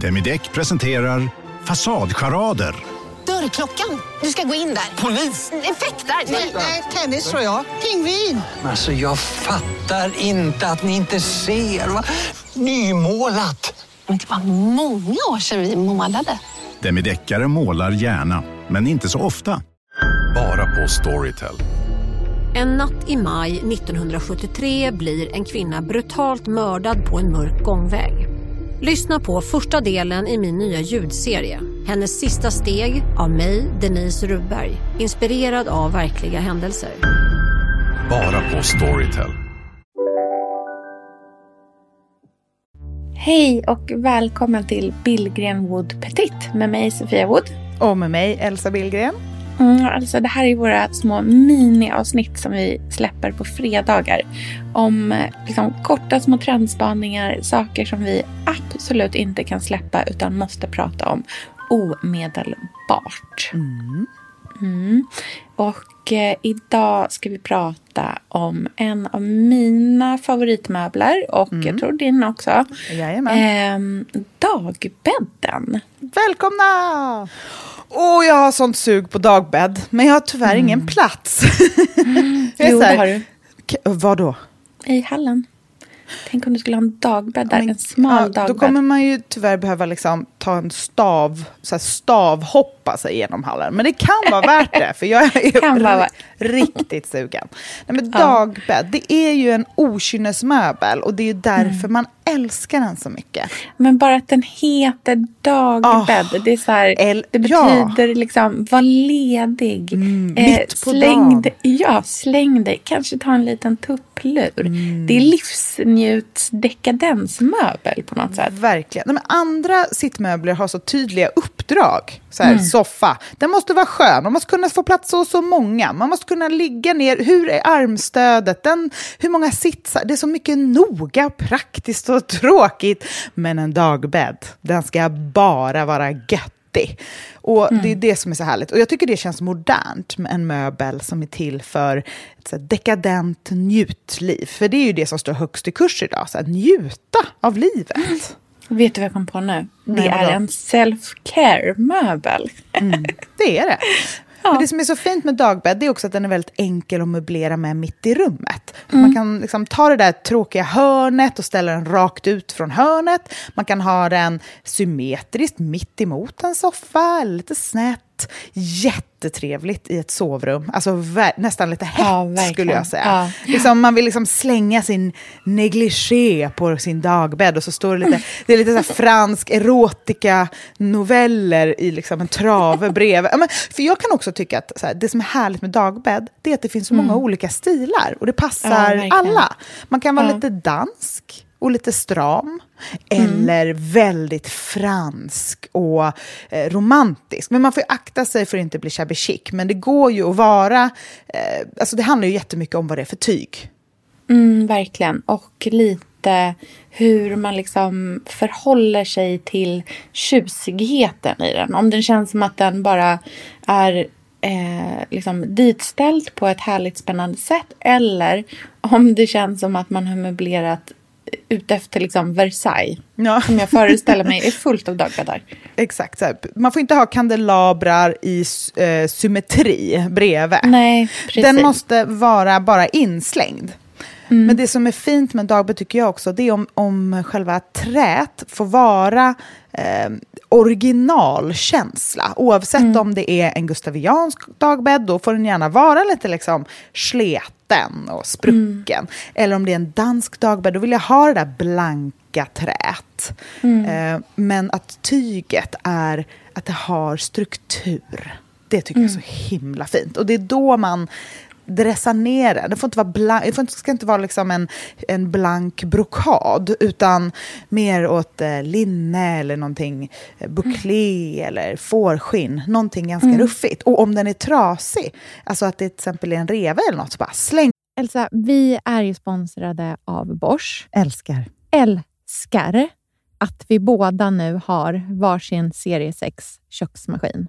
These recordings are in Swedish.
Demideck presenterar Fasadcharader. Dörrklockan. Du ska gå in där. Polis? Effektar? Nej, tennis tror jag. Pingvin. Alltså jag fattar inte att ni inte ser. Va? Nymålat! Men det var många år sedan vi målade. Demideckare målar gärna, men inte så ofta. Bara på Storytel. En natt i maj 1973 blir en kvinna brutalt mördad på en mörk gångväg. Lyssna på första delen i min nya ljudserie. Hennes sista steg av mig, Denise Rubberg. Inspirerad av verkliga händelser. Bara på Storytel. Hej och välkommen till Billgren Wood Petit med mig Sofia Wood. Och med mig Elsa Billgren. Mm, alltså det här är våra små miniavsnitt som vi släpper på fredagar. Om liksom, korta små trendspaningar, saker som vi absolut inte kan släppa utan måste prata om omedelbart. Mm. Mm. Och eh, idag ska vi prata om en av mina favoritmöbler och Mm. jag tror din också. Jajamän. Eh, dagbädden. Välkomna! Åh, jag har sånt sug på dagbädd, men jag har tyvärr ingen plats. Är Jo, det har du. Vad då? I hallen. Tänk om du skulle ha en dagbädd där, Men- en smal ja, dagbädd. Då kommer man ju tyvärr behöva liksom ta en stav, så här stavhoppa sig genom hallen. Men det kan vara värt det, för jag är riktigt sugen. Nej, men Ja. dagbädd, det är ju en okynnesmöbel och det är ju därför Mm. man älskar den så mycket. Men bara att den heter dagbädd. Ah. det är så här, El- det ja. betyder liksom var ledig. Mm, Eh, mitt på släng dagen. Ja, släng dig. Kanske ta en liten tupplur. Mm. Det är livsnjuts-dekadensmöbel på något sätt. Verkligen. Nej, men andra sittmöbler har så tydliga uppdrag. Så här, Mm. Soffa. Den måste vara skön. Man måste kunna få plats så och så många. Man måste kunna ligga ner. Hur är armstödet? Den, hur många sitsar? Det är så mycket noga, praktiskt och tråkigt. Men en dagbädd, den ska bara vara göttig. Och Det är det som är så härligt. Och jag tycker det känns modernt med en möbel som är till för ett så dekadent njutliv. För det är ju det som står högst i kurs idag. Så här, njuta av livet. Vet du vad jag kom på nu? Det Nej, vadå? är en self-care-möbel. Det är det. Men det som är så fint med dagbädd det är också att den är väldigt enkel att möblera med mitt i rummet. Man kan liksom ta det där tråkiga hörnet och ställa den rakt ut från hörnet. Man kan ha den symmetriskt mitt emot en soffa, lite snett. Jättetrevligt i ett sovrum. Alltså nästan lite hett Ja, skulle jag säga. Ja. Liksom, man vill liksom slänga sin negligé på sin dagbädd och så står det lite, det är lite så fransk erotika-noveller i liksom en trave bredvid. Ja, men, för jag kan också tycka att här, det som är härligt med dagbädd det är att det finns så många olika stilar och det Ja, passar verkligen. alla. Man kan vara Ja. lite dansk och lite stram. Eller väldigt fransk och eh, romantisk. Men man får akta sig för att inte bli shabby chic. Men det går ju att vara... Eh, alltså det handlar ju jättemycket om vad det är för tyg. Mm, verkligen. Och lite hur man liksom förhåller sig till tjusigheten i den. Om den känns som att den bara är eh, liksom ditställd på ett härligt spännande sätt. Eller om det känns som att man har möblerat utefter liksom Versailles. Ja. Som jag föreställer mig är fullt av dagbäddar. Exakt. Man får inte ha kandelabrar i eh, symmetri bredvid. Nej, precis. Den måste vara bara inslängd. Men det som är fint med dagbädd tycker jag också, det är om, om själva trät får vara eh, originalkänsla. Oavsett om det är en gustaviansk dagbädd, då får den gärna vara lite liksom sleten och sprucken. Eller om det är en dansk dagbädd, då vill jag ha det där blanka trät. Eh, men att tyget är att det har struktur. Det tycker jag är så himla fint. Och det är då man dressar ner det. Det får inte vara blank, det får inte, ska inte vara liksom en, en blank brokad, utan mer åt eh, linne eller någonting eh, bouclé eller fårskinn. Någonting ganska ruffigt. Och om den är trasig, alltså att det till exempel är en reva eller något, så bara släng. Elsa, vi är ju sponsrade av Bosch. Älskar. älskar att vi båda nu har varsin serie 6 köksmaskin.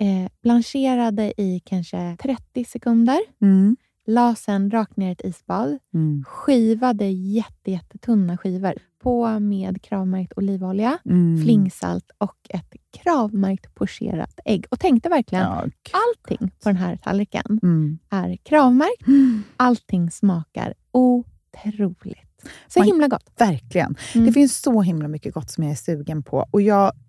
Eh, blancherade i kanske 30 sekunder. Mm. La sen rakt ner i ett isbad. Mm. Skivade jätte, jättetunna skivor. På med kravmärkt olivolja, Mm. flingsalt och ett kravmärkt pocherat ägg. Och tänkte verkligen, Ja, allting på den här tallriken mm. är kravmärkt. Allting smakar otroligt. Så Man- himla gott. Verkligen. Mm. Det finns så himla mycket gott som jag är sugen på. Och jag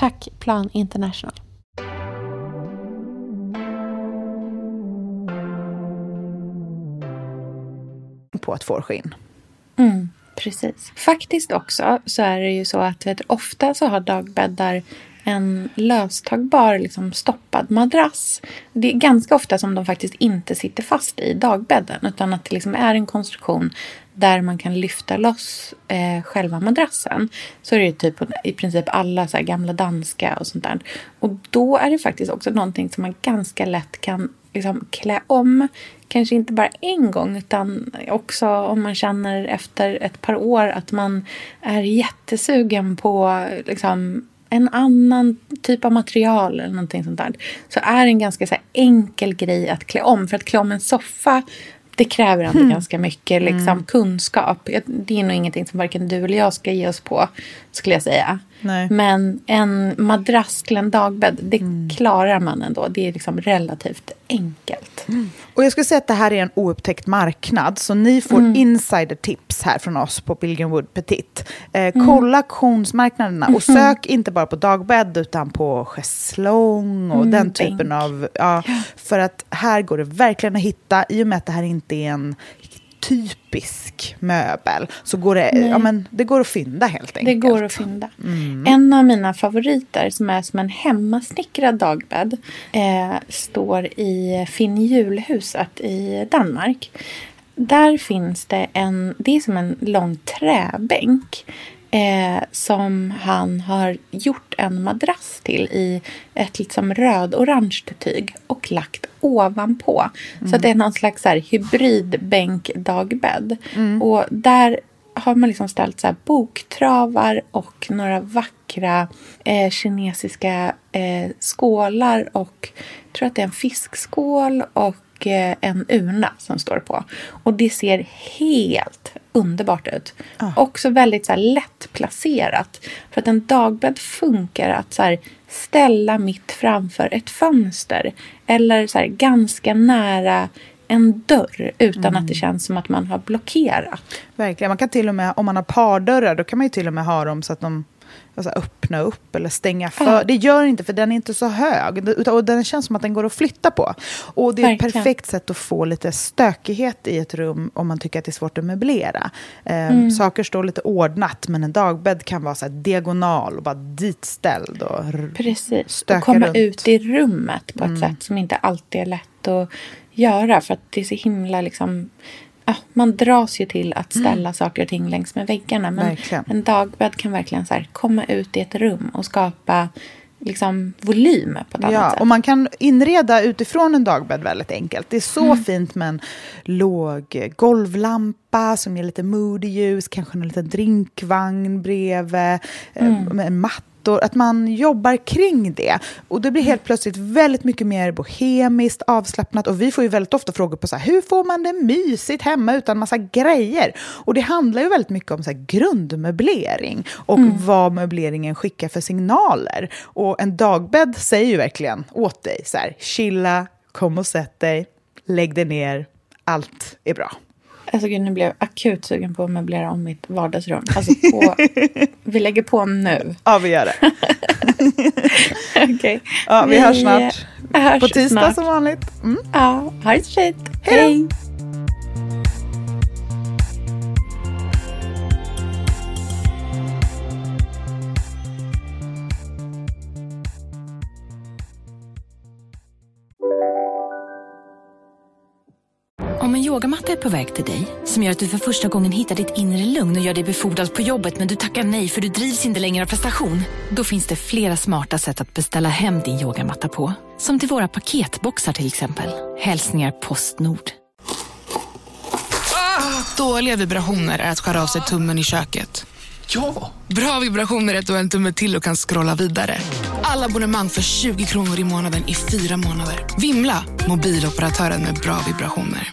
Tack Plan International. på ett fårskinn. Mm, precis. Faktiskt också så är det ju så att vet, ofta så har dagbäddar en löstagbar liksom, stoppad madrass. Det är ganska ofta som de faktiskt inte sitter fast i dagbädden utan att det liksom är en konstruktion där man kan lyfta loss eh, själva madrassen. Så är det typ i princip alla så här gamla danska och sånt där. Och då är det faktiskt också någonting som man ganska lätt kan liksom klä om. Kanske inte bara en gång utan också om man känner efter ett par år att man är jättesugen på liksom, en annan typ av material eller någonting sånt där. Så är en ganska så enkel grej att klä om. För att klä om en soffa det kräver ändå ganska mycket liksom, kunskap. Det är nog ingenting som varken du eller jag ska ge oss på, skulle jag säga. Nej. Men en madrass till en dagbädd, det klarar man ändå. Det är liksom relativt enkelt. Och jag skulle säga att det här är en oupptäckt marknad, så ni får insider-tips här från oss på Pilgrim Wood Petit. Eh, Kolla auktionsmarknaderna och sök inte bara på dagbädd utan på schäslong och den typen bänk. av... Ja, för att här går det verkligen att hitta, i och med att det här inte är en typisk möbel, så går det, ja, men det går att fynda helt Det enkelt. går att fynda. En av mina favoriter som är som en hemmasnickrad dagbädd eh, står i Finn julhuset i Danmark. Där finns det en, det är som en lång träbänk eh, som han har gjort en madrass till i ett liksom röd-orange tyg och lagt ovanpå. Så att det är någon slags här hybridbänkdagbädd. Och där har man liksom ställt så boktravar och några vackra eh, kinesiska eh, skålar och jag tror att det är en fiskskål och eh, en urna som står på. Och det ser helt underbart ut. Också väldigt så här, lätt placerat. För att en dagbädd funkar att så här, ställa mitt framför ett fönster. Eller så här, ganska nära en dörr utan att det känns som att man har blockerat. Verkligen. Man kan till och med, om man har pardörrar, då kan man ju till och med ha dem så att de alltså, öppna upp eller stänga för. Ja. Det gör inte, för den är inte så hög. utan- Och den känns som att den går att flytta på. Och det är ett Verkligen. perfekt sätt att få lite stökighet i ett rum om man tycker att det är svårt att möblera. Eh, Mm. Saker står lite ordnat, men en dagbädd kan vara så diagonal och bara ditställd. Och Precis. Och komma runt. ut i rummet på ett sätt som inte alltid är lätt att göra. För att det är så himla liksom... Ja, man dras ju till att ställa saker och ting längs med väggarna. Men Verkligen. en dagbädd kan verkligen så här, komma ut i ett rum och skapa liksom, volym på ett annat Ja, sätt. och man kan inreda utifrån en dagbädd väldigt enkelt. Det är så fint med en låg golvlampa som ger lite moody ljus, kanske en liten drinkvagn bredvid, eh, med mattor. Att man jobbar kring det. Och det blir helt plötsligt väldigt mycket mer bohemiskt, avslappnat. Och vi får ju väldigt ofta frågor på så här, hur får man det mysigt hemma utan massa grejer? Och det handlar ju väldigt mycket om så grundmöblering och vad möbleringen skickar för signaler. Och en dagbädd säger ju verkligen åt dig så här, chilla, kom och sätt dig, lägg dig ner, allt är bra. Alltså gud, nu blev jag akut sugen på att möblera om mitt vardagsrum. Alltså på, vi lägger på nu. Ja, vi gör det. Okej. Ja, vi hörs snart. hörs På tisdag snart. som vanligt. Mm. Ja, ha det så fint. Hej då. Hej. yogamatta är på väg till dig som gör att du för första gången hittar ditt inre lugn och gör dig befordrad på jobbet men du tackar nej för du drivs inte längre av prestation. Då finns det flera smarta sätt att beställa hem din yogamatta på. Som till våra paketboxar till exempel. Hälsningar Postnord. Dåliga vibrationer är att skära av sig tummen i köket. Ja! Bra vibrationer är att du har en tumme till och kan scrolla vidare. Alla abonnemang för 20 kronor i månaden i fyra månader. Vimla! Mobiloperatören med bra vibrationer.